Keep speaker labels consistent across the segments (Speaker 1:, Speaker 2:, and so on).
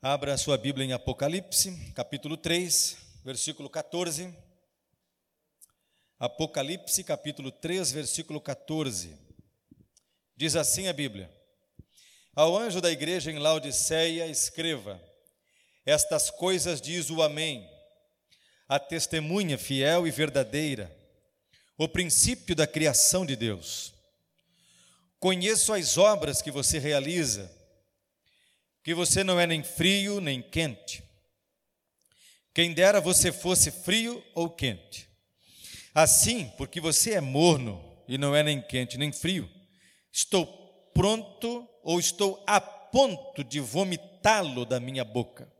Speaker 1: Abra a sua Bíblia em Apocalipse, capítulo 3, versículo 14. Apocalipse, capítulo 3, versículo 14. Diz assim a Bíblia: Ao anjo da igreja em Laodiceia, escreva: Estas coisas diz o Amém, a testemunha fiel e verdadeira, o princípio da criação de Deus. Conheço as obras que você realiza que você não é nem frio nem quente. Quem dera você fosse frio ou quente. Assim, porque você é morno e não é nem quente nem frio, estou pronto ou estou a ponto de vomitá-lo da minha boca.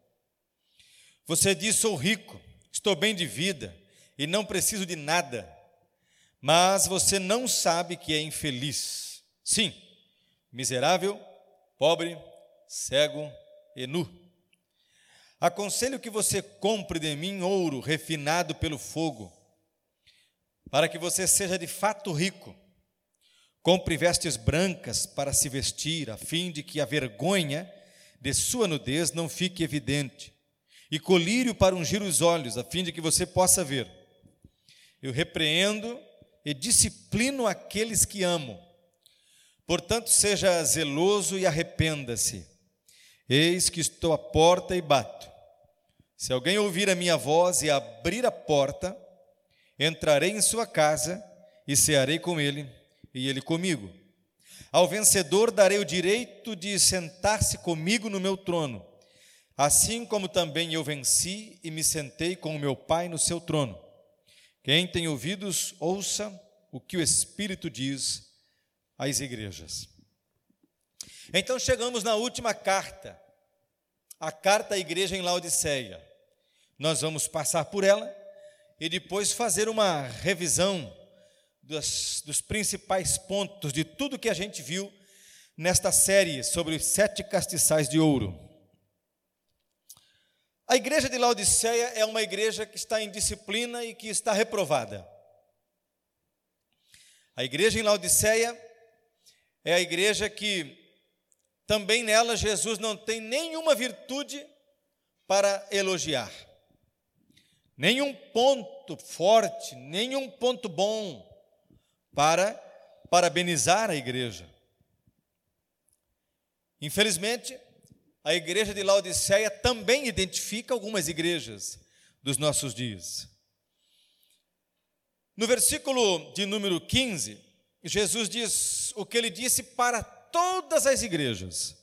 Speaker 1: Você diz: sou rico, estou bem de vida e não preciso de nada, mas você não sabe que é infeliz. Sim, miserável, pobre, cego e nu. Aconselho que você compre de mim ouro refinado pelo fogo, para que você seja de fato rico. Compre vestes brancas para se vestir, a fim de que a vergonha de sua nudez não fique evidente, e colírio para ungir os olhos, a fim de que você possa ver. Eu repreendo e disciplino aqueles que amo. Portanto, seja zeloso e arrependa-se. Eis que estou à porta e bato. Se alguém ouvir a minha voz e abrir a porta, entrarei em sua casa e cearei com ele e ele comigo. Ao vencedor darei o direito de sentar-se comigo no meu trono, assim como também eu venci e me sentei com o meu Pai no seu trono. Quem tem ouvidos, ouça o que o Espírito diz às igrejas. Então chegamos na última carta, a carta à igreja em Laodiceia. Nós vamos passar por ela e depois fazer uma revisão dos, dos principais pontos de tudo que a gente viu nesta série sobre os sete castiçais de ouro. A igreja de Laodiceia é uma igreja que está em disciplina e que está reprovada. A igreja em Laodiceia é a igreja que também nela Jesus não tem nenhuma virtude para elogiar. Nenhum ponto forte, nenhum ponto bom para parabenizar a igreja. Infelizmente, a igreja de Laodiceia também identifica algumas igrejas dos nossos dias. No versículo de número 15, Jesus diz o que ele disse para todas as igrejas: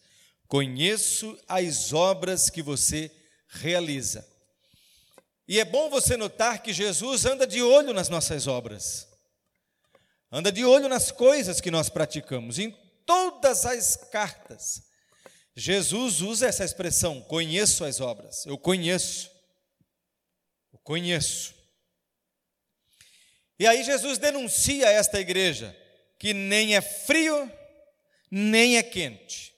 Speaker 1: Conheço as obras que você realiza. E é bom você notar que Jesus anda de olho nas nossas obras, anda de olho nas coisas que nós praticamos. Em todas as cartas, Jesus usa essa expressão: conheço as obras, eu conheço, eu conheço. E aí Jesus denuncia esta igreja que nem é frio nem é quente.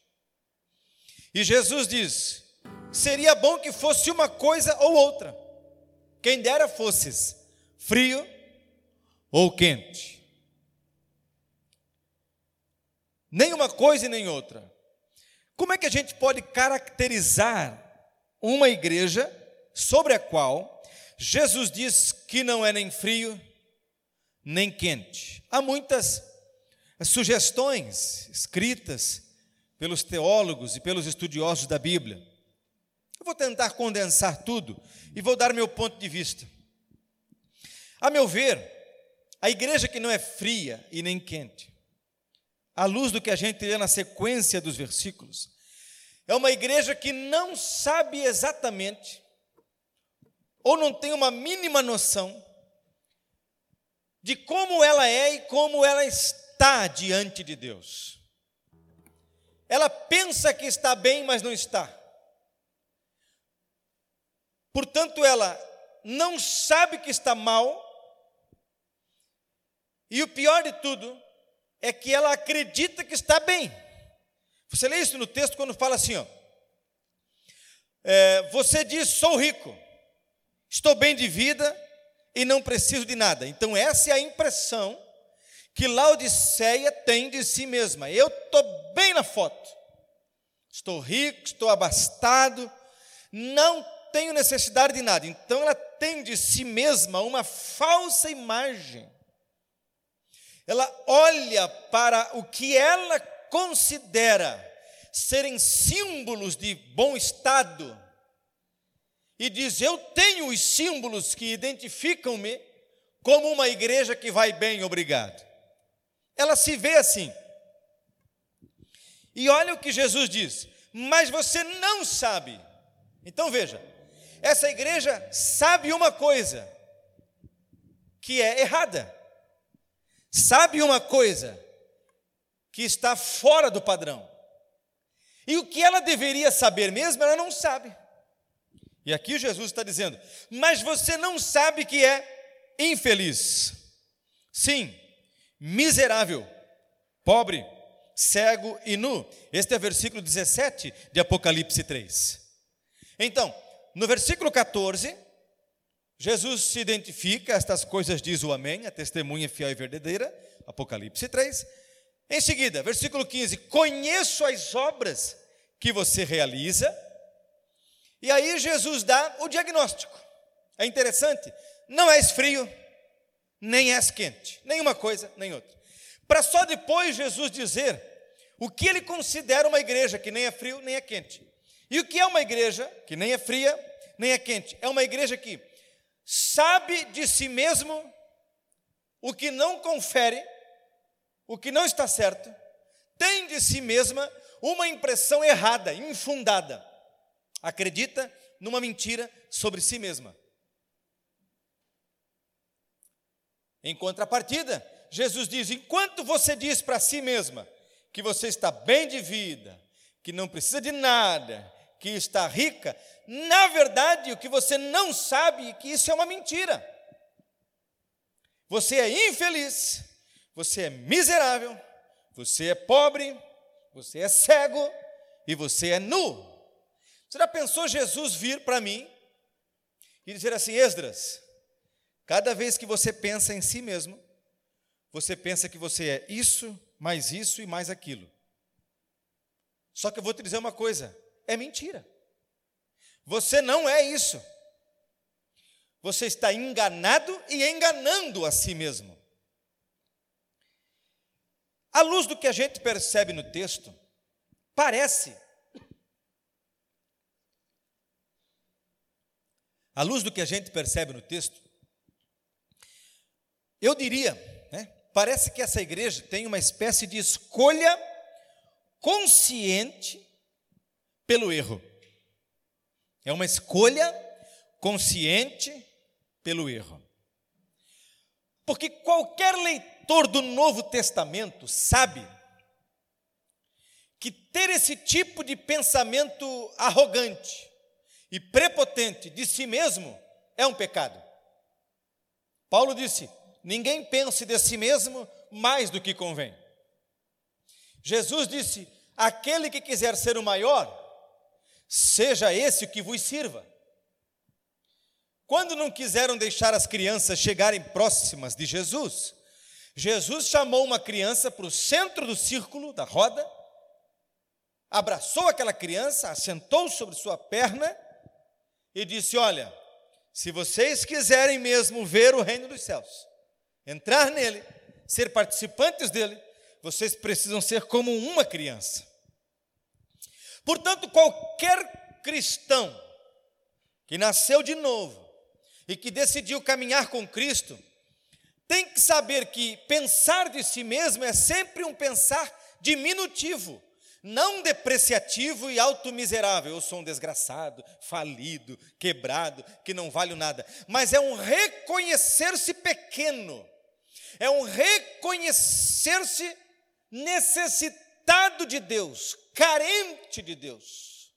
Speaker 1: E Jesus diz: seria bom que fosse uma coisa ou outra. Quem dera fosses frio ou quente. Nem uma coisa e nem outra. Como é que a gente pode caracterizar uma igreja sobre a qual Jesus diz que não é nem frio nem quente? Há muitas as sugestões escritas pelos teólogos e pelos estudiosos da Bíblia. Eu vou tentar condensar tudo e vou dar meu ponto de vista. A meu ver, a igreja que não é fria e nem quente, à luz do que a gente lê na sequência dos versículos, é uma igreja que não sabe exatamente, ou não tem uma mínima noção, de como ela é e como ela está está diante de Deus. Ela pensa que está bem, mas não está. Portanto, ela não sabe que está mal. E o pior de tudo é que ela acredita que está bem. Você lê isso no texto quando fala assim: ó, é, você diz, sou rico, estou bem de vida e não preciso de nada. Então, essa é a impressão que Laodiceia tem de si mesma. Eu estou bem na foto. Estou rico, estou abastado, não tenho necessidade de nada. Então ela tem de si mesma uma falsa imagem. Ela olha para o que ela considera serem símbolos de bom estado e diz: Eu tenho os símbolos que identificam-me como uma igreja que vai bem, obrigado. Ela se vê assim. E olha o que Jesus diz: Mas você não sabe. Então veja, essa igreja sabe uma coisa que é errada, sabe uma coisa que está fora do padrão. E o que ela deveria saber mesmo, ela não sabe. E aqui Jesus está dizendo: Mas você não sabe que é infeliz. Sim, miserável, pobre, cego e nu. Este é o versículo 17 de Apocalipse 3. Então, no versículo 14, Jesus se identifica, estas coisas diz o Amém, a testemunha fiel e verdadeira, Apocalipse 3. Em seguida, versículo 15: Conheço as obras que você realiza e aí Jesus dá o diagnóstico. É interessante, não és frio, nem és quente, nenhuma coisa, nem outra. Para só depois Jesus dizer o que ele considera uma igreja que nem é frio, nem é quente. E o que é uma igreja que nem é fria, nem é quente? É uma igreja que sabe de si mesmo o que não confere, o que não está certo, tem de si mesma uma impressão errada, infundada acredita numa mentira sobre si mesma. Em contrapartida, Jesus diz: enquanto você diz para si mesma que você está bem de vida, que não precisa de nada, que está rica, na verdade, o que você não sabe é que isso é uma mentira. Você é infeliz, você é miserável, você é pobre, você é cego e você é nu. Você já pensou Jesus vir para mim e dizer assim: Esdras, cada vez que você pensa em si mesmo, você pensa que você é isso, mais isso e mais aquilo. Só que eu vou te dizer uma coisa: é mentira. Você não é isso. Você está enganado e enganando a si mesmo. À luz do que a gente percebe no texto, parece à luz do que a gente percebe no texto, eu diria, né, parece que essa igreja tem uma espécie de escolha consciente pelo erro. É uma escolha consciente pelo erro. Porque qualquer leitor do Novo Testamento sabe que ter esse tipo de pensamento arrogante, e prepotente de si mesmo é um pecado. Paulo disse: ninguém pense de si mesmo mais do que convém. Jesus disse: aquele que quiser ser o maior, seja esse o que vos sirva. Quando não quiseram deixar as crianças chegarem próximas de Jesus, Jesus chamou uma criança para o centro do círculo da roda, abraçou aquela criança, assentou sobre sua perna e disse: Olha, se vocês quiserem mesmo ver o reino dos céus, entrar nele, ser participantes dele, vocês precisam ser como uma criança. Portanto, qualquer cristão que nasceu de novo e que decidiu caminhar com Cristo, tem que saber que pensar de si mesmo é sempre um pensar diminutivo, não depreciativo e automiserável. Eu sou um desgraçado, falido, quebrado, que não valho nada. Mas é um reconhecer-se pequeno, é um reconhecer-se necessitado de Deus, carente de Deus.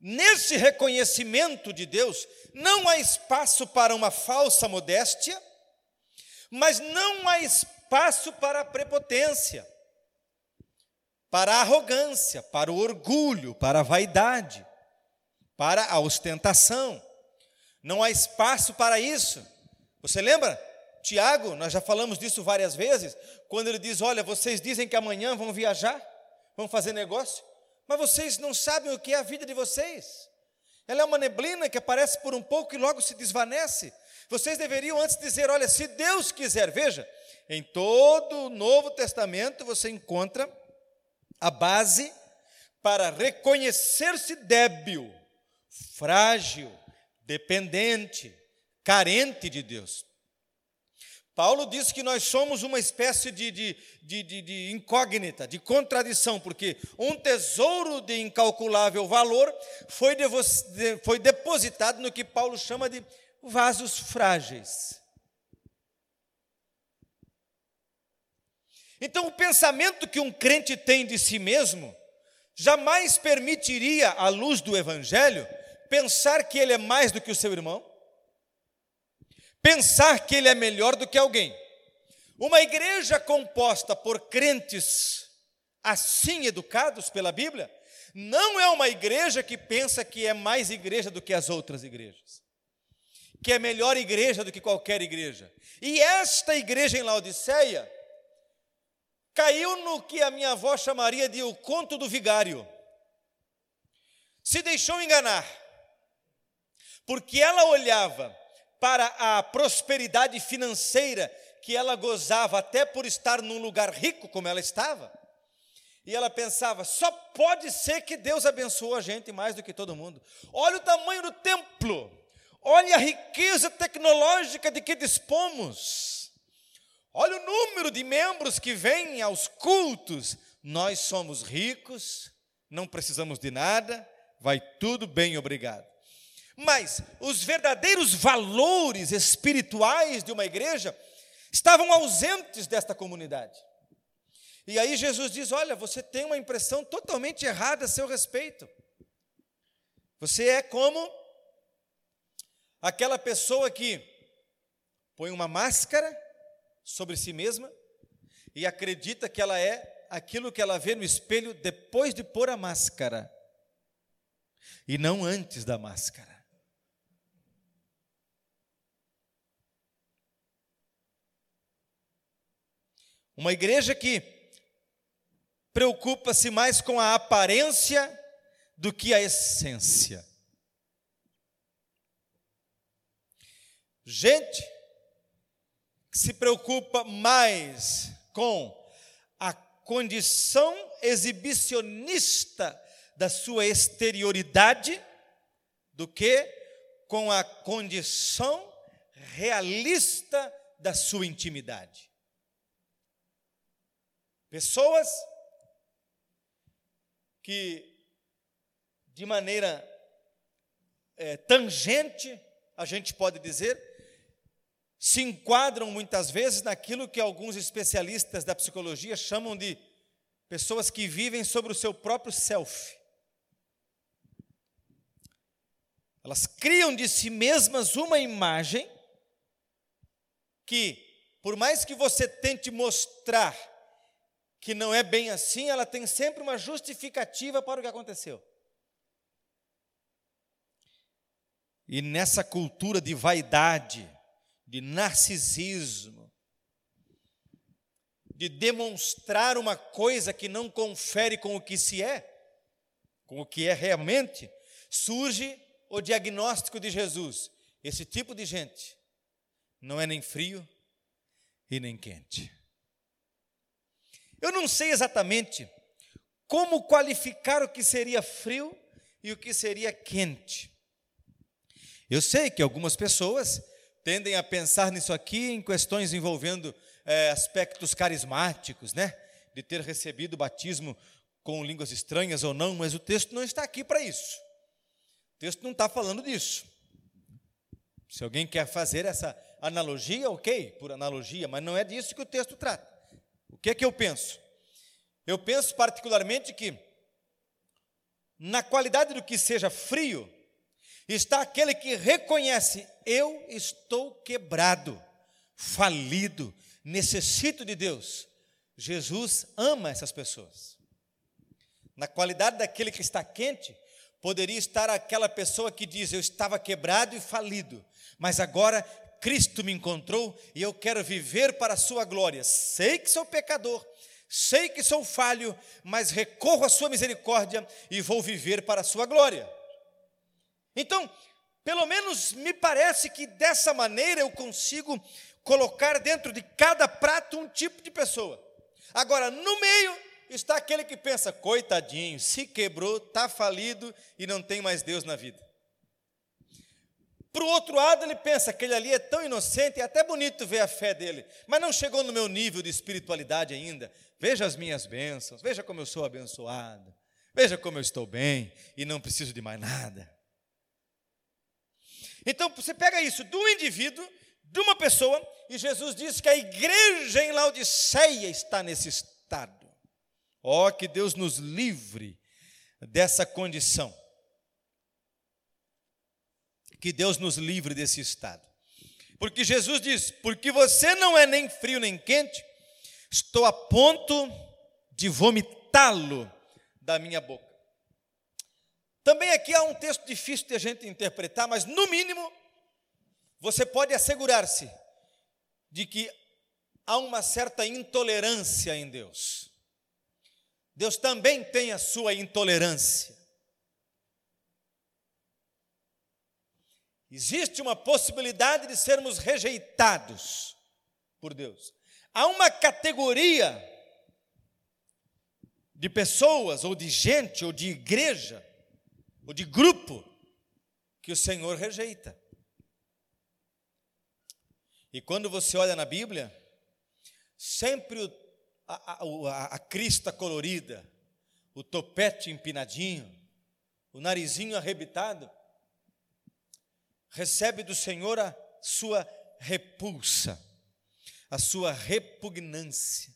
Speaker 1: Nesse reconhecimento de Deus, não há espaço para uma falsa modéstia, mas não há espaço para a prepotência para a arrogância, para o orgulho, para a vaidade, para a ostentação. Não há espaço para isso. Você lembra? Tiago, nós já falamos disso várias vezes, quando ele diz: Olha, vocês dizem que amanhã vão viajar, vão fazer negócio, mas vocês não sabem o que é a vida de vocês. Ela é uma neblina que aparece por um pouco e logo se desvanece. Vocês deveriam antes dizer: olha, se Deus quiser, veja, em todo o Novo Testamento você encontra a base para reconhecer-se débil, frágil, dependente, carente de Deus. Paulo diz que nós somos uma espécie de, de, de, de, incógnita, de contradição, porque um tesouro de incalculável valor foi, foi depositado no que Paulo chama de vasos frágeis. Então, o pensamento que um crente tem de si mesmo jamais permitiria, à luz do Evangelho, pensar que ele é mais do que o seu irmão, pensar que ele é melhor do que alguém. Uma igreja composta por crentes assim educados pela Bíblia, não é uma igreja que pensa que é mais igreja do que as outras igrejas, que é melhor igreja do que qualquer igreja. E esta igreja em Laodiceia caiu no que a minha avó chamaria de o conto do vigário. Se deixou enganar, porque ela olhava para a prosperidade financeira que ela gozava, até por estar num lugar rico como ela estava. E ela pensava: só pode ser que Deus abençoou a gente mais do que todo mundo. Olha o tamanho do templo, olha a riqueza tecnológica de que dispomos, olha o número de membros que vêm aos cultos. Nós somos ricos, não precisamos de nada, vai tudo bem, obrigado. Mas os verdadeiros valores espirituais de uma igreja estavam ausentes desta comunidade. E aí Jesus diz: Olha, você tem uma impressão totalmente errada a seu respeito. Você é como aquela pessoa que põe uma máscara sobre si mesma e acredita que ela é aquilo que ela vê no espelho depois de pôr a máscara e não antes da máscara. Uma igreja que preocupa-se mais com a aparência do que a essência. Gente que se preocupa mais com a condição exibicionista da sua exterioridade do que com a condição realista da sua intimidade. Pessoas que, de maneira é, tangente, a gente pode dizer, se enquadram muitas vezes naquilo que alguns especialistas da psicologia chamam de pessoas que vivem sobre o seu próprio self. Elas criam de si mesmas uma imagem que, por mais que você tente mostrar que não é bem assim, ela tem sempre uma justificativa para o que aconteceu. E nessa cultura de vaidade, de narcisismo, de demonstrar uma coisa que não confere com o que se é, com o que é realmente, surge o diagnóstico de Jesus. Esse tipo de gente não é nem frio e nem quente. Eu não sei exatamente como qualificar o que seria frio e o que seria quente. Eu sei que algumas pessoas tendem a pensar nisso aqui em questões envolvendo é, aspectos carismáticos, né? De ter recebido o batismo com línguas estranhas ou não, mas o texto não está aqui para isso. O texto não está falando disso. Se alguém quer fazer essa analogia, ok, por analogia, mas não é disso que o texto trata. Que é que eu penso? Eu penso particularmente que, na qualidade do que seja frio, está aquele que reconhece: eu estou quebrado, falido, necessito de Deus. Jesus ama essas pessoas. Na qualidade daquele que está quente, poderia estar aquela pessoa que diz: Eu estava quebrado e falido, mas agora Cristo me encontrou e eu quero viver para a Sua glória. Sei que sou pecador, Sei que sou falho, mas recorro à Sua misericórdia e vou viver para a Sua glória. Então, pelo menos me parece que dessa maneira eu consigo colocar dentro de cada prato um tipo de pessoa. Agora, no meio está aquele que pensa, coitadinho, se quebrou, está falido e não tem mais Deus na vida. Para o outro lado, ele pensa, aquele ali é tão inocente, é até bonito ver a fé dele, mas não chegou no meu nível de espiritualidade ainda. Veja as minhas bênçãos, veja como eu sou abençoado, veja como eu estou bem e não preciso de mais nada. Então você pega isso do indivíduo, de uma pessoa, e Jesus diz que a igreja em Laodiceia está nesse estado. Ó, oh, que Deus nos livre dessa condição. Que Deus nos livre desse estado. Porque Jesus diz: porque você não é nem frio nem quente, estou a ponto de vomitá-lo da minha boca. Também aqui há um texto difícil de a gente interpretar, mas no mínimo, você pode assegurar-se de que há uma certa intolerância em Deus. Deus também tem a sua intolerância. Existe uma possibilidade de sermos rejeitados por Deus. Há uma categoria de pessoas, ou de gente, ou de igreja, ou de grupo, que o Senhor rejeita. E quando você olha na Bíblia, sempre o, a, a, a crista colorida, o topete empinadinho, o narizinho arrebitado, recebe do Senhor a sua repulsa a sua repugnância.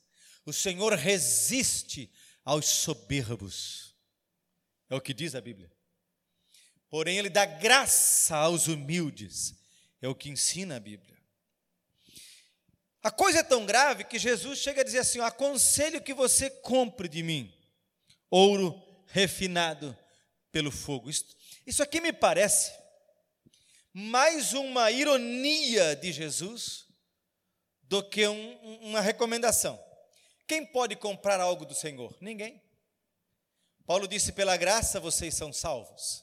Speaker 1: O Senhor resiste aos soberbos. É o que diz a Bíblia. Porém, Ele dá graça aos humildes. É o que ensina a Bíblia. A coisa é tão grave que Jesus chega a dizer assim: aconselho que você compre de mim ouro refinado pelo fogo. Isso, isso aqui me parece mais uma ironia de Jesus do que um, uma recomendação. Quem pode comprar algo do Senhor? Ninguém. Paulo disse: pela graça vocês são salvos,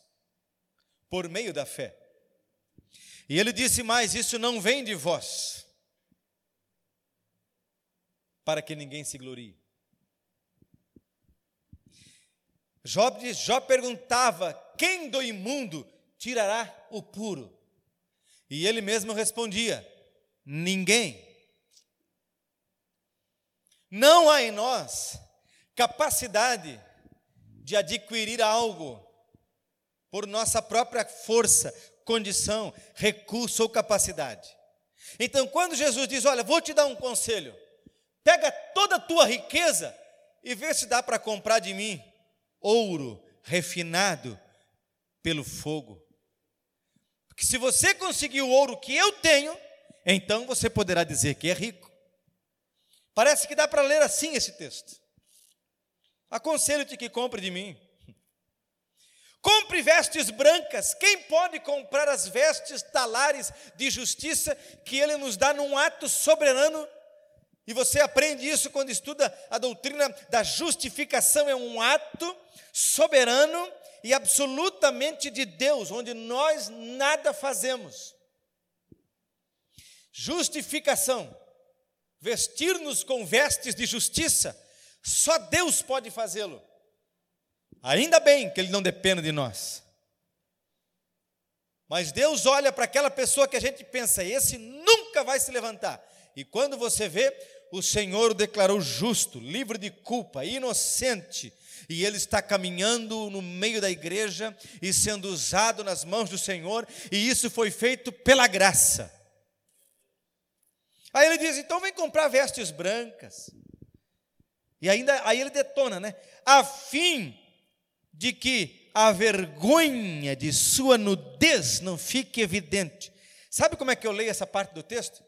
Speaker 1: por meio da fé. E ele disse mais: isso não vem de vós, para que ninguém se glorie. Job, Jó perguntava: quem do imundo tirará o puro? E ele mesmo respondia: ninguém. Não há em nós capacidade de adquirir algo por nossa própria força, condição, recurso ou capacidade. Então, quando Jesus diz: Olha, vou te dar um conselho, pega toda a tua riqueza e vê se dá para comprar de mim ouro refinado pelo fogo. Porque se você conseguir o ouro que eu tenho, então você poderá dizer que é rico. Parece que dá para ler assim esse texto. Aconselho-te que compre de mim. Compre vestes brancas. Quem pode comprar as vestes talares de justiça que ele nos dá num ato soberano? E você aprende isso quando estuda a doutrina da justificação, é um ato soberano e absolutamente de Deus, onde nós nada fazemos. Justificação vestir-nos com vestes de justiça, só Deus pode fazê-lo. Ainda bem que Ele não depende de nós. Mas Deus olha para aquela pessoa que a gente pensa, esse nunca vai se levantar. E quando você vê, o Senhor o declarou justo, livre de culpa, inocente, e ele está caminhando no meio da igreja e sendo usado nas mãos do Senhor, e isso foi feito pela graça. Aí ele diz: então vem comprar vestes brancas. E ainda aí ele detona, né? A fim de que a vergonha de sua nudez não fique evidente. Sabe como é que eu leio essa parte do texto?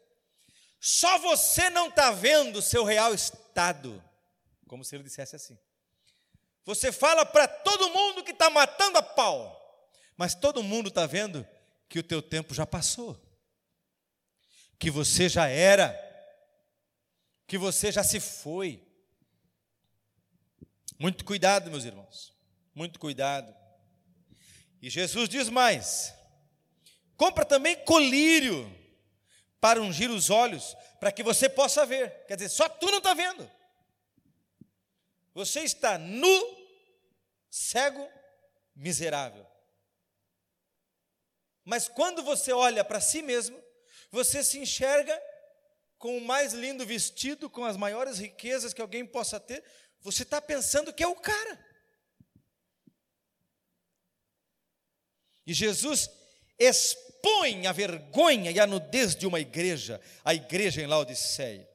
Speaker 1: Só você não está vendo o seu real estado. Como se ele dissesse assim. Você fala para todo mundo que está matando a pau, mas todo mundo está vendo que o teu tempo já passou que você já era, que você já se foi. Muito cuidado, meus irmãos. Muito cuidado. E Jesus diz mais: compra também colírio para ungir os olhos, para que você possa ver. Quer dizer, só tu não está vendo. Você está nu, cego, miserável. Mas quando você olha para si mesmo, você se enxerga com o mais lindo vestido, com as maiores riquezas que alguém possa ter, você está pensando que é o cara. E Jesus expõe a vergonha e a nudez de uma igreja, a igreja em Laodiceia.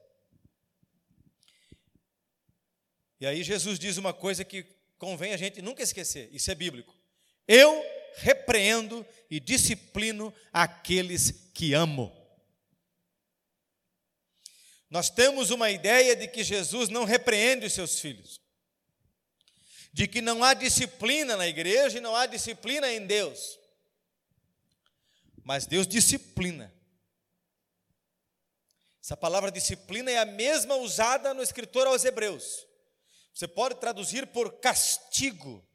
Speaker 1: E aí Jesus diz uma coisa que convém a gente nunca esquecer, isso é bíblico. Eu repreendo e disciplino aqueles que amo. Nós temos uma ideia de que Jesus não repreende os seus filhos, de que não há disciplina na igreja e não há disciplina em Deus. Mas Deus disciplina. Essa palavra disciplina é a mesma usada no escritor aos Hebreus. Você pode traduzir por castigo,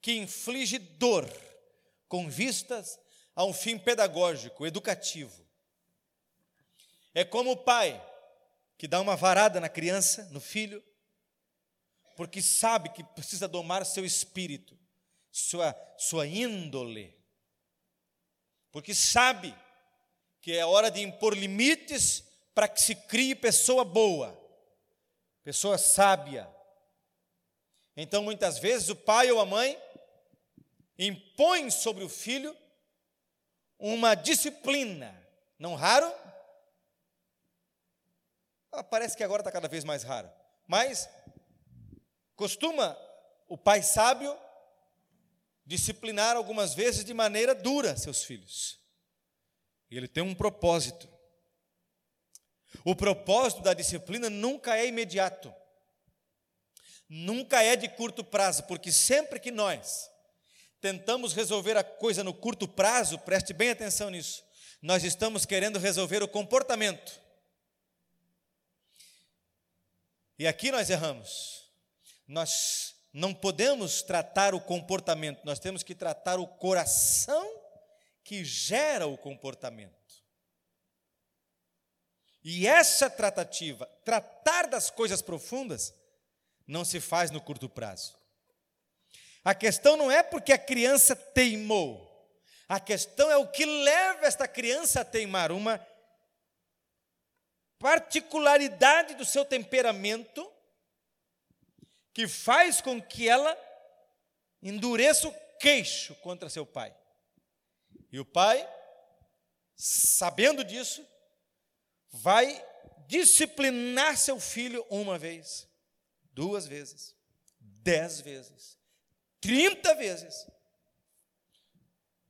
Speaker 1: que inflige dor, com vistas a um fim pedagógico, educativo. É como o pai que dá uma varada na criança, no filho, porque sabe que precisa domar seu espírito, sua, sua índole, porque sabe que é hora de impor limites para que se crie pessoa boa, pessoa sábia. Então, muitas vezes, o pai ou a mãe impõe sobre o filho uma disciplina, não raro, ah, parece que agora está cada vez mais raro. Mas costuma o pai sábio disciplinar algumas vezes de maneira dura seus filhos. E ele tem um propósito. O propósito da disciplina nunca é imediato. Nunca é de curto prazo, porque sempre que nós tentamos resolver a coisa no curto prazo, preste bem atenção nisso, nós estamos querendo resolver o comportamento. E aqui nós erramos. Nós não podemos tratar o comportamento, nós temos que tratar o coração que gera o comportamento. E essa tratativa, tratar das coisas profundas, não se faz no curto prazo. A questão não é porque a criança teimou, a questão é o que leva esta criança a teimar, uma particularidade do seu temperamento que faz com que ela endureça o queixo contra seu pai. E o pai, sabendo disso, vai disciplinar seu filho uma vez, duas vezes, dez vezes, trinta vezes.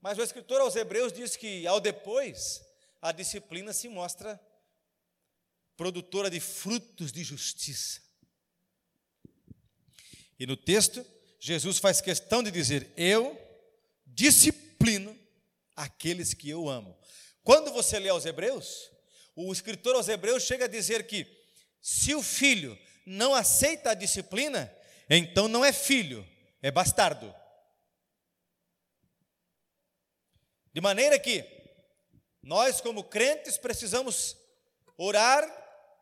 Speaker 1: Mas o escritor aos Hebreus diz que, ao depois, a disciplina se mostra produtora de frutos de justiça. E no texto, Jesus faz questão de dizer: Eu disciplino aqueles que eu amo. Quando você lê aos Hebreus, o escritor aos Hebreus chega a dizer que se o filho não aceita a disciplina, então não é filho, é bastardo. De maneira que nós, como crentes, precisamos orar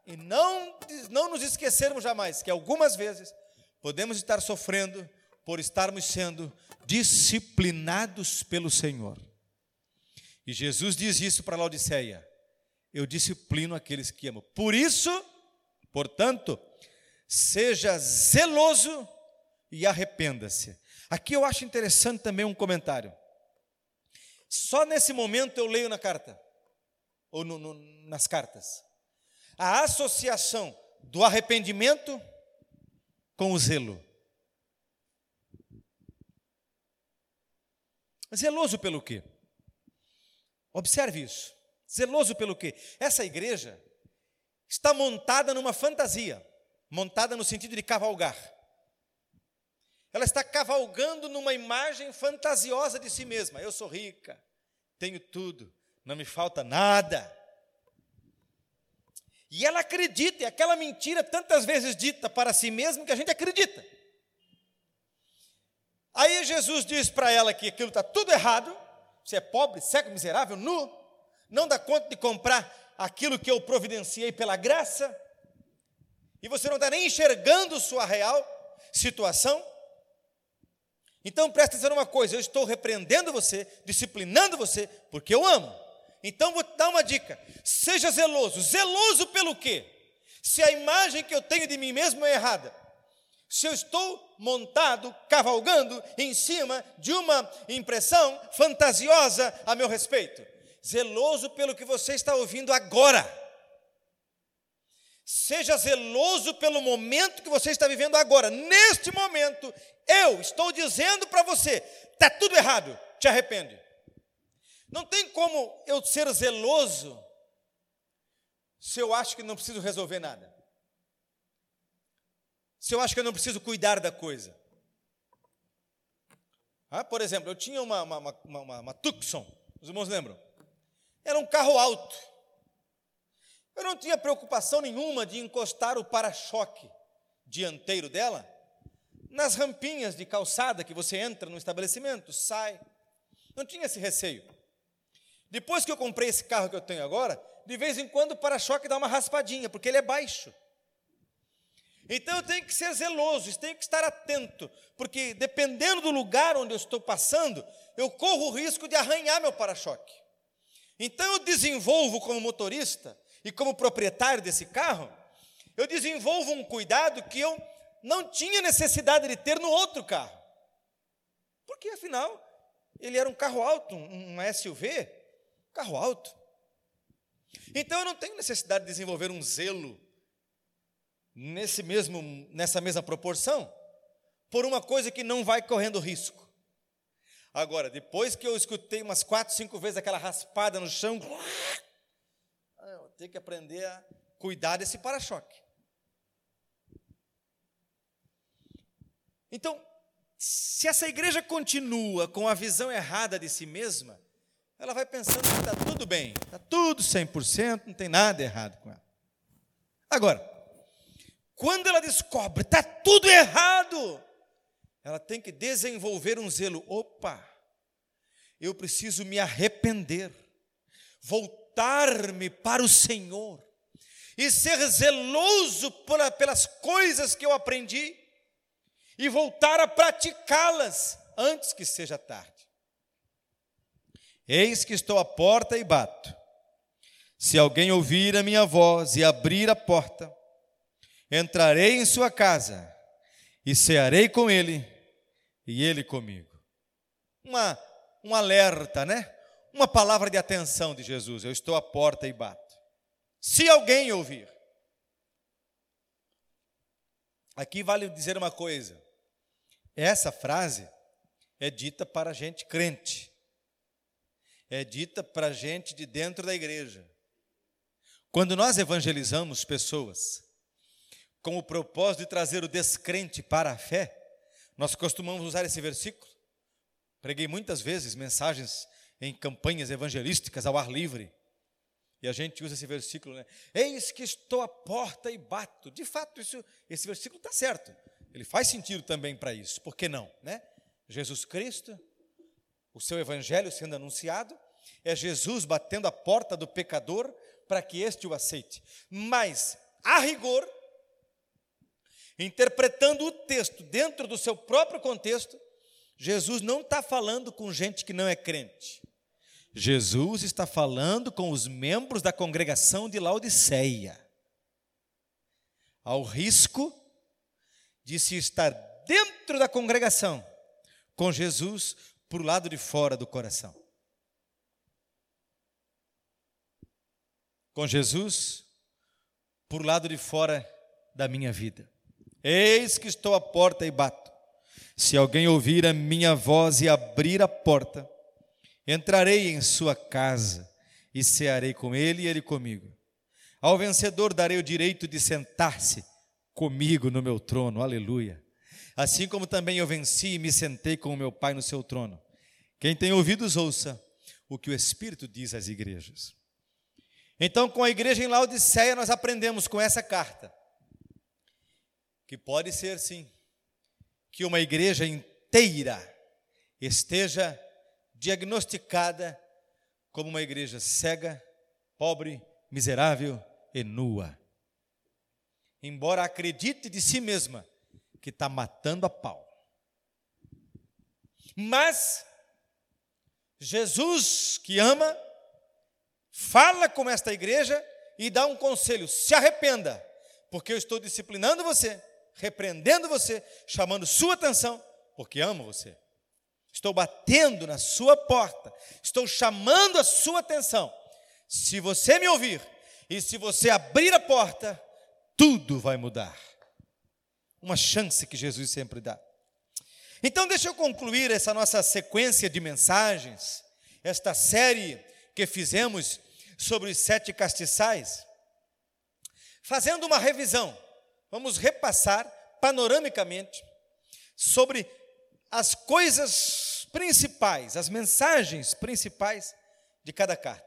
Speaker 1: e não, não nos esquecermos jamais que algumas vezes podemos estar sofrendo por estarmos sendo disciplinados pelo Senhor. E Jesus diz isso para Laodiceia: Eu disciplino aqueles que amo. Por isso, portanto, seja zeloso e arrependa-se. Aqui eu acho interessante também um comentário. Só nesse momento eu leio na carta, ou no, no, nas cartas a associação do arrependimento com o zelo. Zeloso pelo quê? Observe isso. Zeloso pelo quê? Essa igreja está montada numa fantasia, montada no sentido de cavalgar. Ela está cavalgando numa imagem fantasiosa de si mesma. Eu sou rica, tenho tudo, não me falta nada. E ela acredita, e aquela mentira tantas vezes dita para si mesma que a gente acredita. Aí Jesus diz para ela que aquilo está tudo errado, você é pobre, cego, miserável, nu, não dá conta de comprar aquilo que eu providenciei pela graça, e você não está nem enxergando sua real situação. Então presta atenção uma coisa: eu estou repreendendo você, disciplinando você, porque eu amo. Então vou te dar uma dica: seja zeloso. Zeloso pelo quê? Se a imagem que eu tenho de mim mesmo é errada, se eu estou montado, cavalgando em cima de uma impressão fantasiosa a meu respeito, zeloso pelo que você está ouvindo agora. Seja zeloso pelo momento que você está vivendo agora. Neste momento, eu estou dizendo para você: está tudo errado, te arrepende. Não tem como eu ser zeloso se eu acho que não preciso resolver nada. Se eu acho que eu não preciso cuidar da coisa. Ah, por exemplo, eu tinha uma, uma, uma, uma, uma Tucson, os irmãos lembram? Era um carro alto. Eu não tinha preocupação nenhuma de encostar o para-choque dianteiro dela nas rampinhas de calçada que você entra no estabelecimento, sai. Não tinha esse receio. Depois que eu comprei esse carro que eu tenho agora, de vez em quando o para-choque dá uma raspadinha, porque ele é baixo. Então eu tenho que ser zeloso, tenho que estar atento, porque dependendo do lugar onde eu estou passando, eu corro o risco de arranhar meu para-choque. Então eu desenvolvo como motorista e como proprietário desse carro, eu desenvolvo um cuidado que eu não tinha necessidade de ter no outro carro. Porque afinal, ele era um carro alto, um SUV, carro alto. Então eu não tenho necessidade de desenvolver um zelo nesse mesmo, nessa mesma proporção por uma coisa que não vai correndo risco. Agora, depois que eu escutei umas quatro, cinco vezes aquela raspada no chão, ter que aprender a cuidar desse para-choque. Então, se essa igreja continua com a visão errada de si mesma, ela vai pensando que está tudo bem, está tudo 100%, não tem nada errado com ela. Agora, quando ela descobre está tudo errado, ela tem que desenvolver um zelo. Opa, eu preciso me arrepender, voltar-me para o Senhor e ser zeloso pelas coisas que eu aprendi e voltar a praticá-las antes que seja tarde. Eis que estou à porta e bato. Se alguém ouvir a minha voz e abrir a porta, entrarei em sua casa e cearei com ele e ele comigo. Uma, um alerta, né? Uma palavra de atenção de Jesus. Eu estou à porta e bato. Se alguém ouvir. Aqui vale dizer uma coisa. Essa frase é dita para gente crente é dita para gente de dentro da igreja. Quando nós evangelizamos pessoas com o propósito de trazer o descrente para a fé, nós costumamos usar esse versículo. Preguei muitas vezes mensagens em campanhas evangelísticas ao ar livre. E a gente usa esse versículo, né? Eis que estou à porta e bato. De fato, isso, esse versículo está certo. Ele faz sentido também para isso. Por que não, né? Jesus Cristo o seu evangelho sendo anunciado, é Jesus batendo a porta do pecador para que este o aceite. Mas, a rigor, interpretando o texto dentro do seu próprio contexto, Jesus não está falando com gente que não é crente. Jesus está falando com os membros da congregação de Laodiceia. Ao risco de se estar dentro da congregação com Jesus para o lado de fora do coração. Com Jesus, por o lado de fora da minha vida. Eis que estou à porta e bato. Se alguém ouvir a minha voz e abrir a porta, entrarei em sua casa e cearei com ele e ele comigo. Ao vencedor darei o direito de sentar-se comigo no meu trono. Aleluia. Assim como também eu venci e me sentei com o meu Pai no seu trono. Quem tem ouvidos, ouça o que o Espírito diz às igrejas. Então, com a igreja em Laodiceia, nós aprendemos com essa carta que pode ser sim que uma igreja inteira esteja diagnosticada como uma igreja cega, pobre, miserável e nua. Embora acredite de si mesma que está matando a pau. Mas Jesus, que ama, fala com esta igreja e dá um conselho: se arrependa, porque eu estou disciplinando você, repreendendo você, chamando sua atenção, porque amo você. Estou batendo na sua porta, estou chamando a sua atenção. Se você me ouvir e se você abrir a porta, tudo vai mudar. Uma chance que Jesus sempre dá. Então, deixa eu concluir essa nossa sequência de mensagens, esta série que fizemos sobre os sete castiçais, fazendo uma revisão. Vamos repassar panoramicamente sobre as coisas principais, as mensagens principais de cada carta.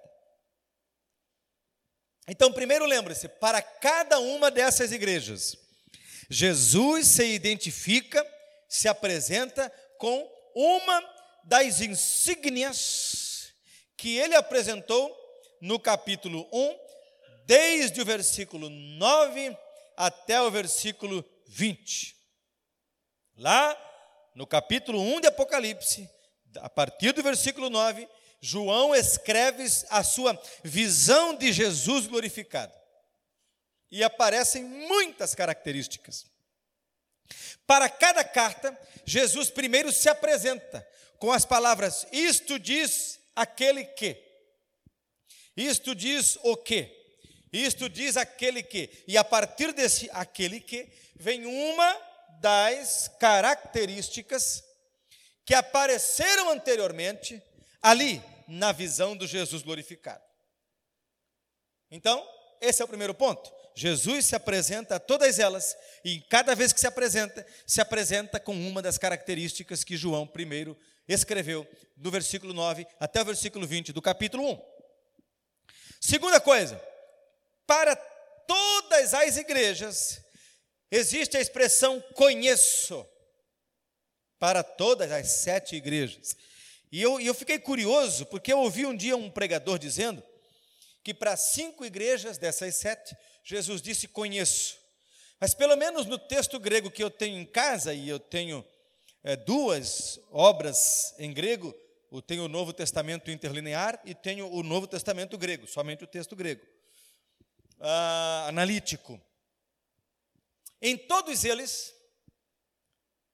Speaker 1: Então, primeiro lembre-se, para cada uma dessas igrejas, Jesus se identifica, se apresenta com uma das insígnias que ele apresentou no capítulo 1, desde o versículo 9 até o versículo 20. Lá no capítulo 1 de Apocalipse, a partir do versículo 9, João escreve a sua visão de Jesus glorificado. E aparecem muitas características. Para cada carta, Jesus primeiro se apresenta com as palavras: Isto diz aquele que. Isto diz o que. Isto diz aquele que. E a partir desse aquele que, vem uma das características que apareceram anteriormente ali na visão do Jesus glorificado. Então, esse é o primeiro ponto. Jesus se apresenta a todas elas e cada vez que se apresenta, se apresenta com uma das características que João primeiro escreveu do versículo 9 até o versículo 20 do capítulo 1. Segunda coisa, para todas as igrejas existe a expressão conheço para todas as sete igrejas. E eu, eu fiquei curioso, porque eu ouvi um dia um pregador dizendo que para cinco igrejas dessas sete, Jesus disse: Conheço. Mas pelo menos no texto grego que eu tenho em casa, e eu tenho é, duas obras em grego, eu tenho o Novo Testamento interlinear e tenho o Novo Testamento grego, somente o texto grego, ah, analítico. Em todos eles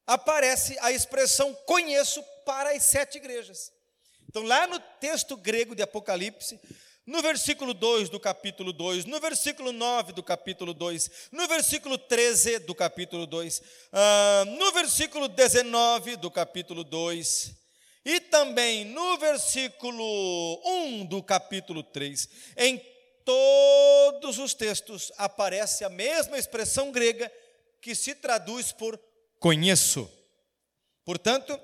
Speaker 1: aparece a expressão conheço para as sete igrejas. Então, lá no texto grego de Apocalipse, no versículo 2 do capítulo 2, no versículo 9 do capítulo 2, no versículo 13 do capítulo 2, uh, no versículo 19 do capítulo 2, e também no versículo 1 do capítulo 3, em todos os textos aparece a mesma expressão grega que se traduz por conheço. Portanto,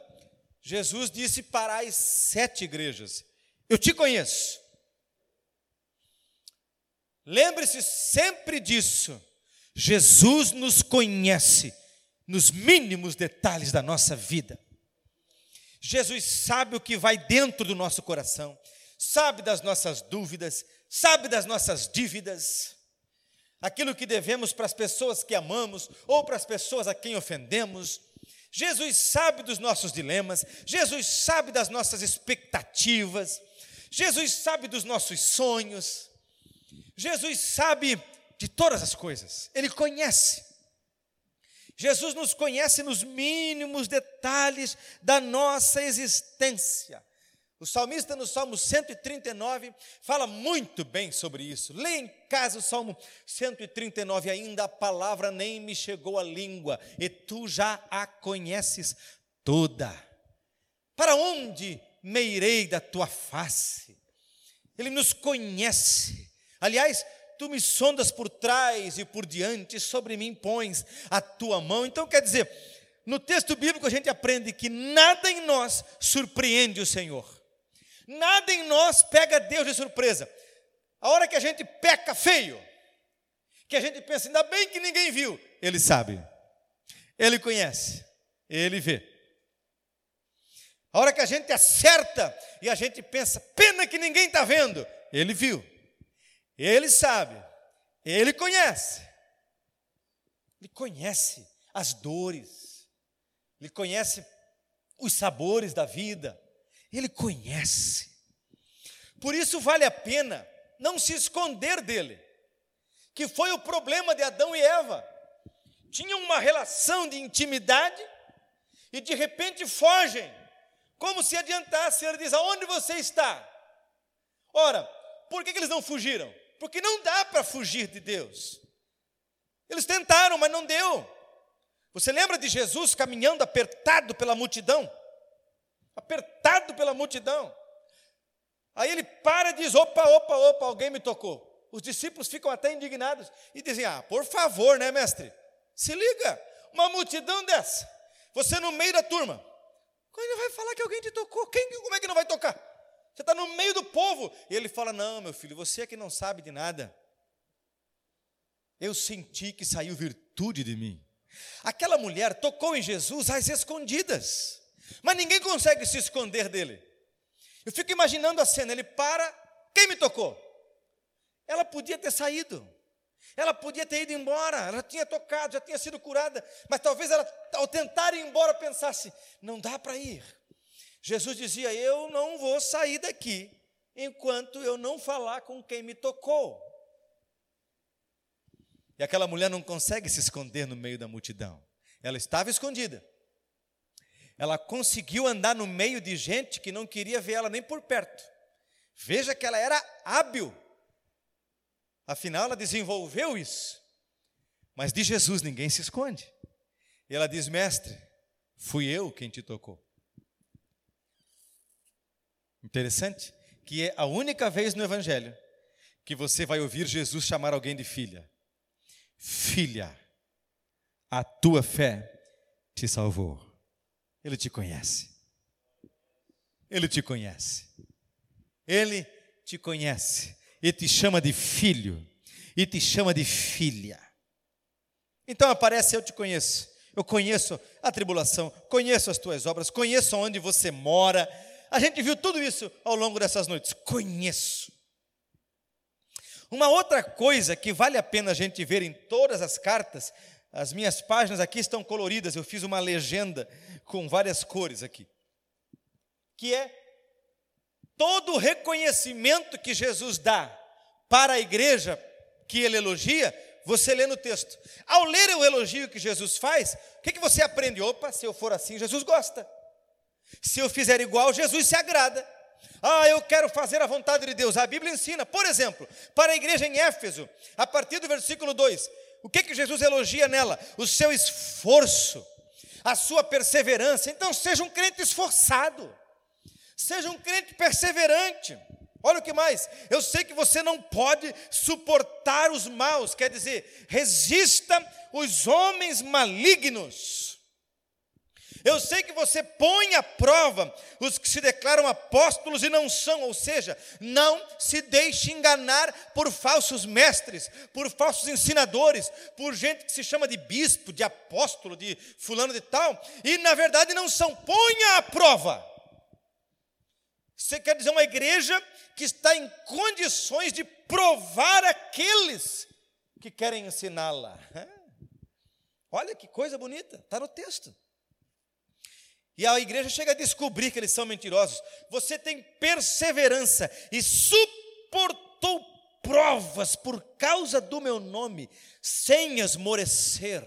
Speaker 1: Jesus disse para as sete igrejas: Eu te conheço. Lembre-se sempre disso. Jesus nos conhece nos mínimos detalhes da nossa vida. Jesus sabe o que vai dentro do nosso coração, sabe das nossas dúvidas, sabe das nossas dívidas, aquilo que devemos para as pessoas que amamos ou para as pessoas a quem ofendemos. Jesus sabe dos nossos dilemas, Jesus sabe das nossas expectativas, Jesus sabe dos nossos sonhos, Jesus sabe de todas as coisas, Ele conhece. Jesus nos conhece nos mínimos detalhes da nossa existência. O salmista no Salmo 139 fala muito bem sobre isso. Leia em casa o Salmo 139 ainda, a palavra nem me chegou à língua, e tu já a conheces toda. Para onde me irei da tua face? Ele nos conhece. Aliás, tu me sondas por trás e por diante, sobre mim pões a tua mão. Então quer dizer, no texto bíblico a gente aprende que nada em nós surpreende o Senhor. Nada em nós pega Deus de surpresa. A hora que a gente peca feio, que a gente pensa, ainda bem que ninguém viu, Ele sabe, Ele conhece, Ele vê. A hora que a gente acerta e a gente pensa, pena que ninguém está vendo. Ele viu, ele sabe, ele conhece. Ele conhece as dores, ele conhece os sabores da vida, ele conhece. Por isso vale a pena não se esconder dele, que foi o problema de Adão e Eva. Tinham uma relação de intimidade e de repente fogem, como se adiantasse. Ele diz: Aonde você está? Ora, por que, que eles não fugiram? Porque não dá para fugir de Deus. Eles tentaram, mas não deu. Você lembra de Jesus caminhando apertado pela multidão? Apertado pela multidão. Aí ele para e diz: opa, opa, opa, alguém me tocou. Os discípulos ficam até indignados e dizem: ah, por favor, né, mestre? Se liga, uma multidão dessa, você no meio da turma, ele vai falar que alguém te tocou? Quem, como é que não vai tocar? Você está no meio do povo. E ele fala: Não, meu filho, você é que não sabe de nada. Eu senti que saiu virtude de mim. Aquela mulher tocou em Jesus às escondidas, mas ninguém consegue se esconder dele. Eu fico imaginando a cena: ele para, quem me tocou? Ela podia ter saído, ela podia ter ido embora, ela tinha tocado, já tinha sido curada, mas talvez ela, ao tentar ir embora, pensasse: não dá para ir. Jesus dizia: Eu não vou sair daqui enquanto eu não falar com quem me tocou. E aquela mulher não consegue se esconder no meio da multidão. Ela estava escondida. Ela conseguiu andar no meio de gente que não queria ver ela nem por perto. Veja que ela era hábil. Afinal, ela desenvolveu isso. Mas de Jesus ninguém se esconde. E ela diz: Mestre, fui eu quem te tocou. Interessante que é a única vez no Evangelho que você vai ouvir Jesus chamar alguém de filha. Filha, a tua fé te salvou. Ele te conhece. Ele te conhece. Ele te conhece e te chama de filho e te chama de filha. Então aparece eu te conheço. Eu conheço a tribulação, conheço as tuas obras, conheço onde você mora, a gente viu tudo isso ao longo dessas noites. Conheço. Uma outra coisa que vale a pena a gente ver em todas as cartas, as minhas páginas aqui estão coloridas, eu fiz uma legenda com várias cores aqui, que é todo o reconhecimento que Jesus dá para a igreja que ele elogia, você lê no texto. Ao ler o elogio que Jesus faz, o que, que você aprende? Opa, se eu for assim, Jesus gosta. Se eu fizer igual, Jesus se agrada. Ah, eu quero fazer a vontade de Deus. A Bíblia ensina, por exemplo, para a igreja em Éfeso, a partir do versículo 2, o que que Jesus elogia nela? O seu esforço, a sua perseverança. Então, seja um crente esforçado, seja um crente perseverante. Olha o que mais, eu sei que você não pode suportar os maus, quer dizer, resista os homens malignos. Eu sei que você põe à prova os que se declaram apóstolos e não são, ou seja, não se deixe enganar por falsos mestres, por falsos ensinadores, por gente que se chama de bispo, de apóstolo, de fulano de tal, e na verdade não são. Ponha à prova. Você quer dizer uma igreja que está em condições de provar aqueles que querem ensiná-la. Olha que coisa bonita, está no texto. E a igreja chega a descobrir que eles são mentirosos. Você tem perseverança e suportou provas por causa do meu nome, sem esmorecer.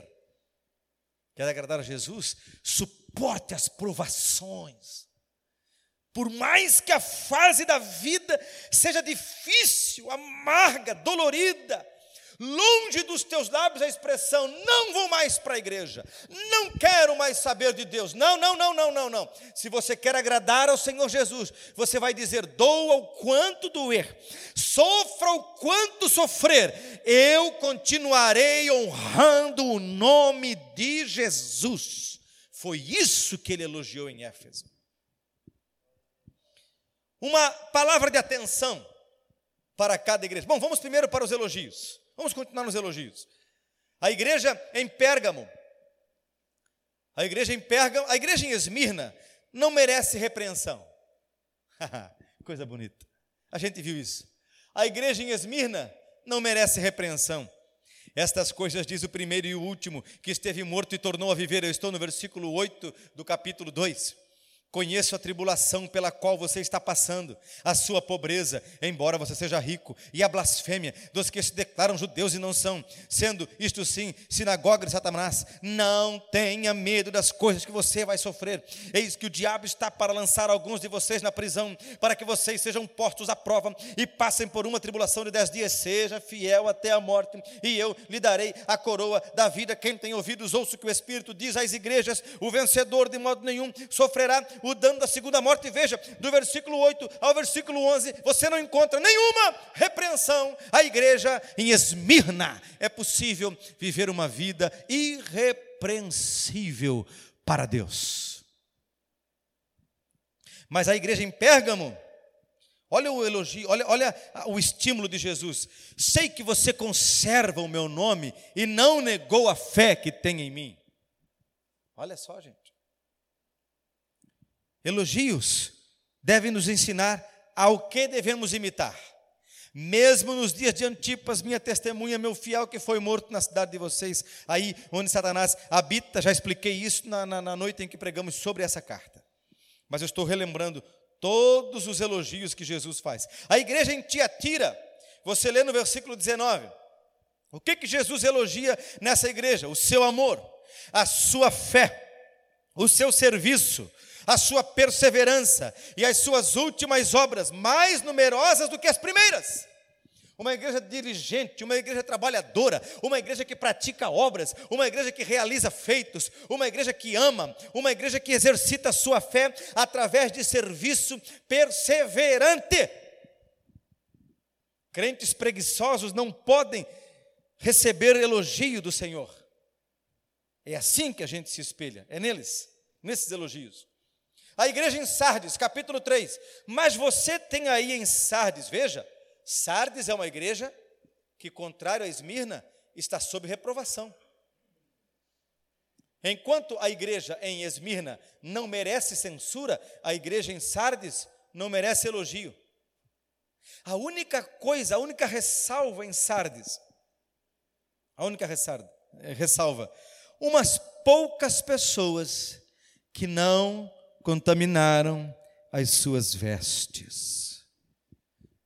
Speaker 1: Quer agradar a Jesus? Suporte as provações. Por mais que a fase da vida seja difícil, amarga, dolorida, longe dos teus lábios a expressão: não vou mais para a igreja, não quero mais saber de Deus. Não, não, não, não, não, não. Se você quer agradar ao Senhor Jesus, você vai dizer: doa o quanto doer, sofra o quanto sofrer, eu continuarei honrando o nome de Jesus. Foi isso que ele elogiou em Éfeso. Uma palavra de atenção para cada igreja. Bom, vamos primeiro para os elogios. Vamos continuar nos elogios. A igreja em Pérgamo, a igreja em Pérgamo, a igreja em Esmirna não merece repreensão. Coisa bonita. A gente viu isso. A igreja em Esmirna não merece repreensão. Estas coisas diz o primeiro e o último, que esteve morto e tornou a viver. Eu estou no versículo 8 do capítulo 2. Conheço a tribulação pela qual você está passando, a sua pobreza, embora você seja rico, e a blasfêmia dos que se declaram judeus e não são, sendo isto sim sinagoga de Satanás. Não tenha medo das coisas que você vai sofrer. Eis que o diabo está para lançar alguns de vocês na prisão, para que vocês sejam postos à prova e passem por uma tribulação de dez dias. Seja fiel até a morte, e eu lhe darei a coroa da vida. Quem tem ouvidos, ouça o que o Espírito diz às igrejas: o vencedor de modo nenhum sofrerá o dano da segunda morte. Veja, do versículo 8 ao versículo 11, você não encontra nenhuma repreensão à igreja em Esmirna. É possível viver uma vida irrepreensível para Deus. Mas a igreja em Pérgamo, olha o elogio, olha, olha o estímulo de Jesus. Sei que você conserva o meu nome e não negou a fé que tem em mim. Olha só, gente. Elogios devem nos ensinar ao que devemos imitar. Mesmo nos dias de Antipas, minha testemunha, meu fiel que foi morto na cidade de vocês, aí onde Satanás habita, já expliquei isso na, na, na noite em que pregamos sobre essa carta. Mas eu estou relembrando todos os elogios que Jesus faz. A igreja em Tiatira, você lê no versículo 19, o que, que Jesus elogia nessa igreja? O seu amor, a sua fé, o seu serviço, a sua perseverança e as suas últimas obras, mais numerosas do que as primeiras. Uma igreja diligente, uma igreja trabalhadora, uma igreja que pratica obras, uma igreja que realiza feitos, uma igreja que ama, uma igreja que exercita a sua fé através de serviço perseverante. Crentes preguiçosos não podem receber elogio do Senhor. É assim que a gente se espelha, é neles, nesses elogios. A igreja em Sardes, capítulo 3. Mas você tem aí em Sardes, veja, Sardes é uma igreja que, contrário a Esmirna, está sob reprovação. Enquanto a igreja em Esmirna não merece censura, a igreja em Sardes não merece elogio. A única coisa, a única ressalva em Sardes, a única ressalva, umas poucas pessoas que não contaminaram as suas vestes.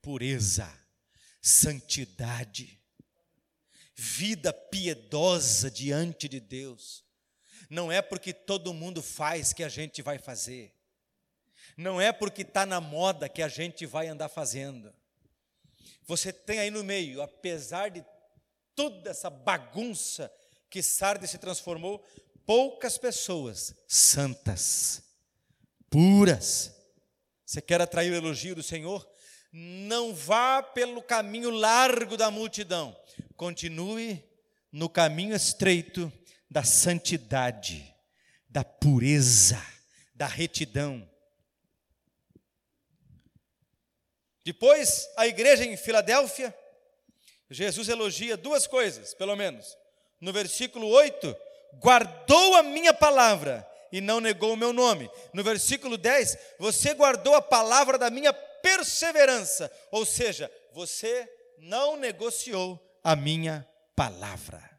Speaker 1: Pureza, santidade, vida piedosa diante de Deus. Não é porque todo mundo faz que a gente vai fazer. Não é porque está na moda que a gente vai andar fazendo. Você tem aí no meio, apesar de toda essa bagunça que Sardes se transformou, poucas pessoas santas, puras. Você quer atrair o elogio do Senhor? Não vá pelo caminho largo da multidão. Continue no caminho estreito da santidade, da pureza, da retidão. Depois, a igreja em Filadélfia, Jesus elogia duas coisas, pelo menos. No versículo 8, guardou a minha palavra e não negou o meu nome. No versículo 10, você guardou a palavra da minha perseverança, ou seja, você não negociou a minha palavra.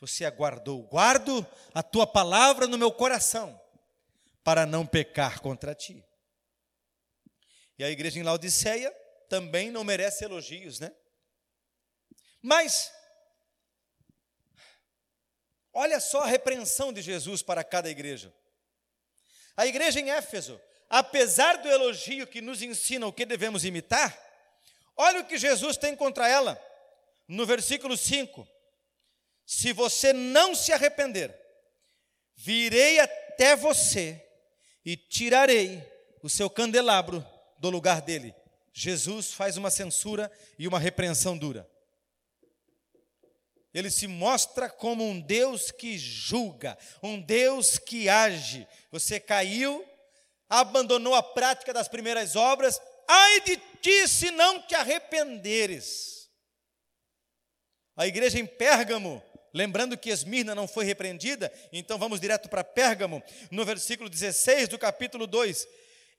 Speaker 1: Você aguardou, guardo a tua palavra no meu coração, para não pecar contra ti. E a igreja em Laodiceia também não merece elogios, né? Mas Olha só a repreensão de Jesus para cada igreja. A igreja em Éfeso, apesar do elogio que nos ensina o que devemos imitar, olha o que Jesus tem contra ela, no versículo 5: Se você não se arrepender, virei até você e tirarei o seu candelabro do lugar dele. Jesus faz uma censura e uma repreensão dura. Ele se mostra como um Deus que julga, um Deus que age. Você caiu, abandonou a prática das primeiras obras, ai de ti se não te arrependeres. A igreja em Pérgamo Lembrando que Esmirna não foi repreendida, então vamos direto para Pérgamo, no versículo 16 do capítulo 2.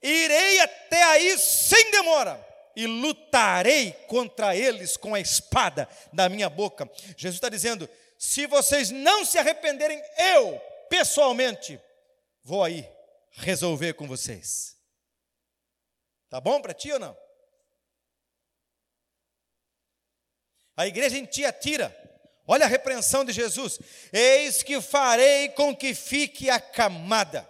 Speaker 1: Irei até aí sem demora e lutarei contra eles com a espada da minha boca. Jesus está dizendo: se vocês não se arrependerem, eu, pessoalmente, vou aí resolver com vocês. Tá bom para ti ou não? A igreja em Tiatira, olha a repreensão de Jesus: Eis que farei com que fique acamada,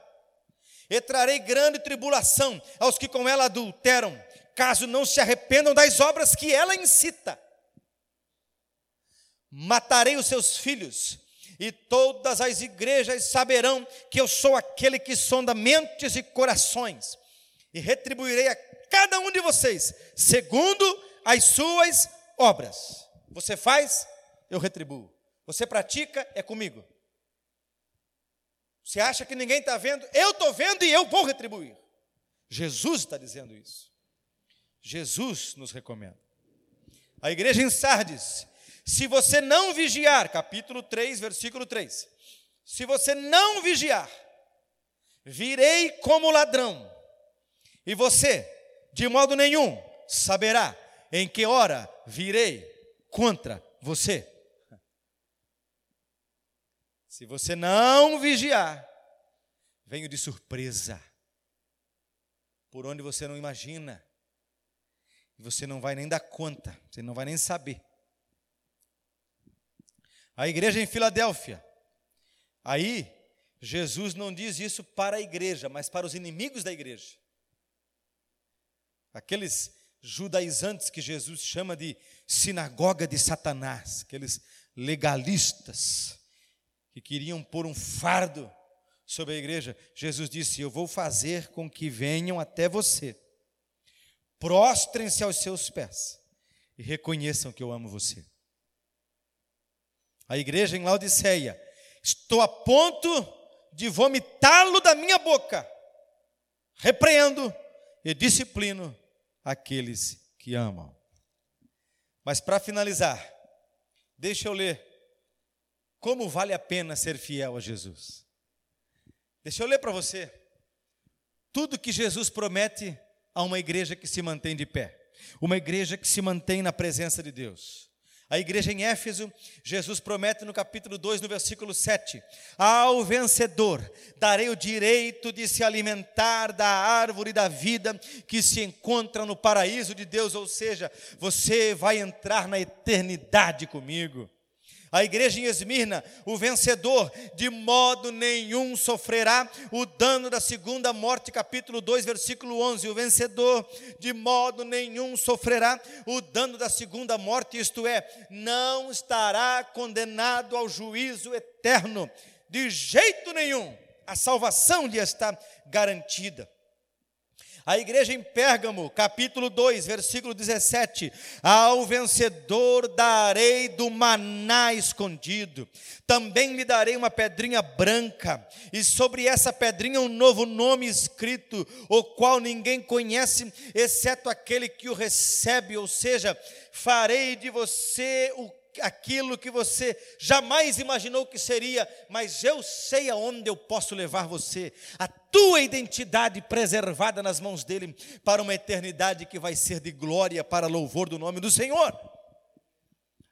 Speaker 1: e trarei grande tribulação aos que com ela adulteram, caso não se arrependam das obras que ela incita. Matarei os seus filhos, e todas as igrejas saberão que eu sou aquele que sonda mentes e corações, e retribuirei a cada um de vocês, segundo as suas obras. Você faz, eu retribuo. Você pratica, é comigo. Você acha que ninguém está vendo? Eu estou vendo e eu vou retribuir. Jesus está dizendo isso. Jesus nos recomenda. A igreja em Sardes, se você não vigiar, capítulo 3, versículo 3. Se você não vigiar, virei como ladrão, e você, de modo nenhum, saberá em que hora virei contra você. Se você não vigiar, venho de surpresa, por onde você não imagina, e você não vai nem dar conta, você não vai nem saber. A igreja em Filadélfia, aí Jesus não diz isso para a igreja, mas para os inimigos da igreja. Aqueles judaizantes que Jesus chama de sinagoga de Satanás, aqueles legalistas que queriam pôr um fardo sobre a igreja. Jesus disse: Eu vou fazer com que venham até você, prostrem-se aos seus pés e reconheçam que eu amo você. A igreja em Laodiceia, estou a ponto de vomitá-lo da minha boca, repreendo e disciplino aqueles que amam. Mas para finalizar, deixa eu ler como vale a pena ser fiel a Jesus. Deixa eu ler para você tudo que Jesus promete a uma igreja que se mantém de pé, uma igreja que se mantém na presença de Deus. A igreja em Éfeso, Jesus promete no capítulo 2, no versículo 7: Ao vencedor darei o direito de se alimentar da árvore da vida que se encontra no paraíso de Deus, ou seja, você vai entrar na eternidade comigo. A igreja em Esmirna, o vencedor, de modo nenhum sofrerá o dano da segunda morte, capítulo 2, versículo 11. O vencedor, de modo nenhum sofrerá o dano da segunda morte, isto é, não estará condenado ao juízo eterno, de jeito nenhum. A salvação lhe está garantida. A igreja em Pérgamo, capítulo 2, versículo 17: Ao vencedor darei do maná escondido, também lhe darei uma pedrinha branca, e sobre essa pedrinha um novo nome escrito, o qual ninguém conhece, exceto aquele que o recebe, ou seja, farei de você o aquilo que você jamais imaginou que seria, mas eu sei aonde eu posso levar você, a tua identidade preservada nas mãos dele, para uma eternidade que vai ser de glória para louvor do nome do Senhor.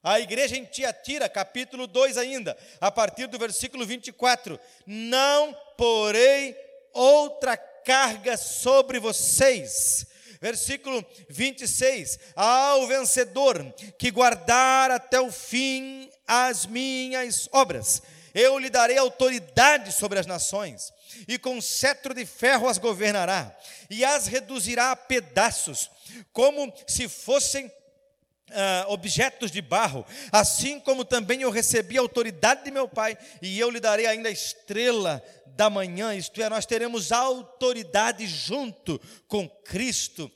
Speaker 1: A igreja em Tiatira, capítulo 2 ainda, a partir do versículo 24: Não porei outra carga sobre vocês, versículo 26: Ao vencedor que guardar até o fim as minhas obras, eu lhe darei autoridade sobre as nações, e com cetro de ferro as governará, e as reduzirá a pedaços, como se fossem Uh, objetos de barro, assim como também eu recebi a autoridade de meu Pai, e eu lhe darei ainda a estrela da manhã, isto é, nós teremos autoridade junto com Cristo.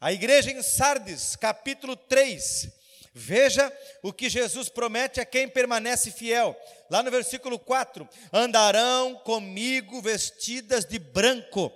Speaker 1: A igreja em Sardes, capítulo 3, veja o que Jesus promete a quem permanece fiel. Lá no versículo 4: andarão comigo vestidas de branco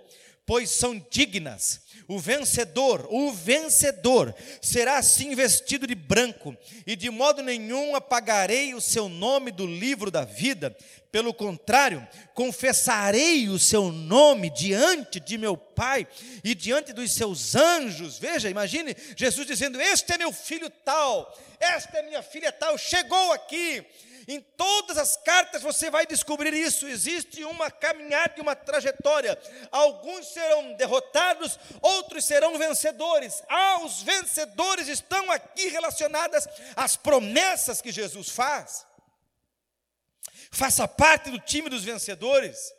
Speaker 1: pois são dignas. O vencedor, o vencedor, será assim vestido de branco, e de modo nenhum apagarei o seu nome do livro da vida. Pelo contrário, confessarei o seu nome diante de meu Pai e diante dos seus anjos. Veja, imagine Jesus dizendo: Este é meu filho tal, esta é minha filha tal, chegou aqui em todas as cartas você vai descobrir isso. Existe uma caminhada e uma trajetória. Alguns serão derrotados, outros serão vencedores. Ah, os vencedores estão aqui relacionadas às promessas que Jesus faz. Faça parte do time dos vencedores.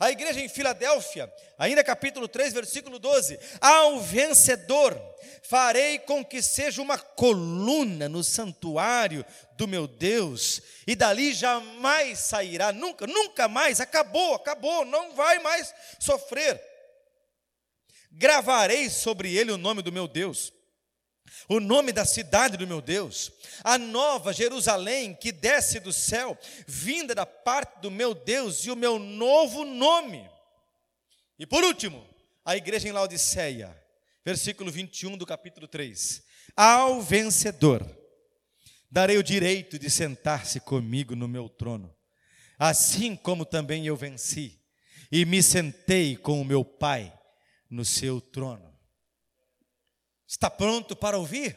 Speaker 1: A igreja em Filadélfia, ainda capítulo 3, versículo 12: Ao vencedor farei com que seja uma coluna no santuário do meu Deus, e dali jamais sairá, nunca, nunca mais, acabou, acabou, não vai mais sofrer. Gravarei sobre ele o nome do meu Deus o nome da cidade do meu Deus, a nova Jerusalém que desce do céu, vinda da parte do meu Deus, e o meu novo nome. E por último, a igreja em Laodiceia, versículo 21 do capítulo 3: Ao vencedor darei o direito de sentar-se comigo no meu trono, assim como também eu venci e me sentei com o meu Pai no seu trono. Está pronto para ouvir?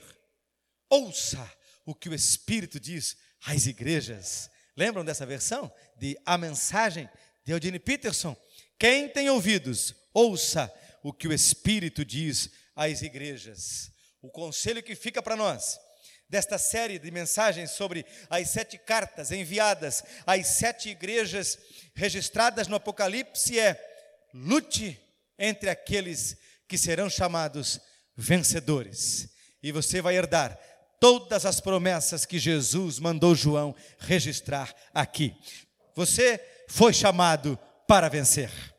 Speaker 1: Ouça o que o Espírito diz às igrejas. Lembram dessa versão? De A Mensagem de Eugene Peterson? Quem tem ouvidos, ouça o que o Espírito diz às igrejas. O conselho que fica para nós desta série de mensagens sobre as sete cartas enviadas às sete igrejas registradas no Apocalipse é: lute entre aqueles que serão chamados vencedores. E você vai herdar todas as promessas que Jesus mandou João registrar aqui. Você foi chamado para vencer.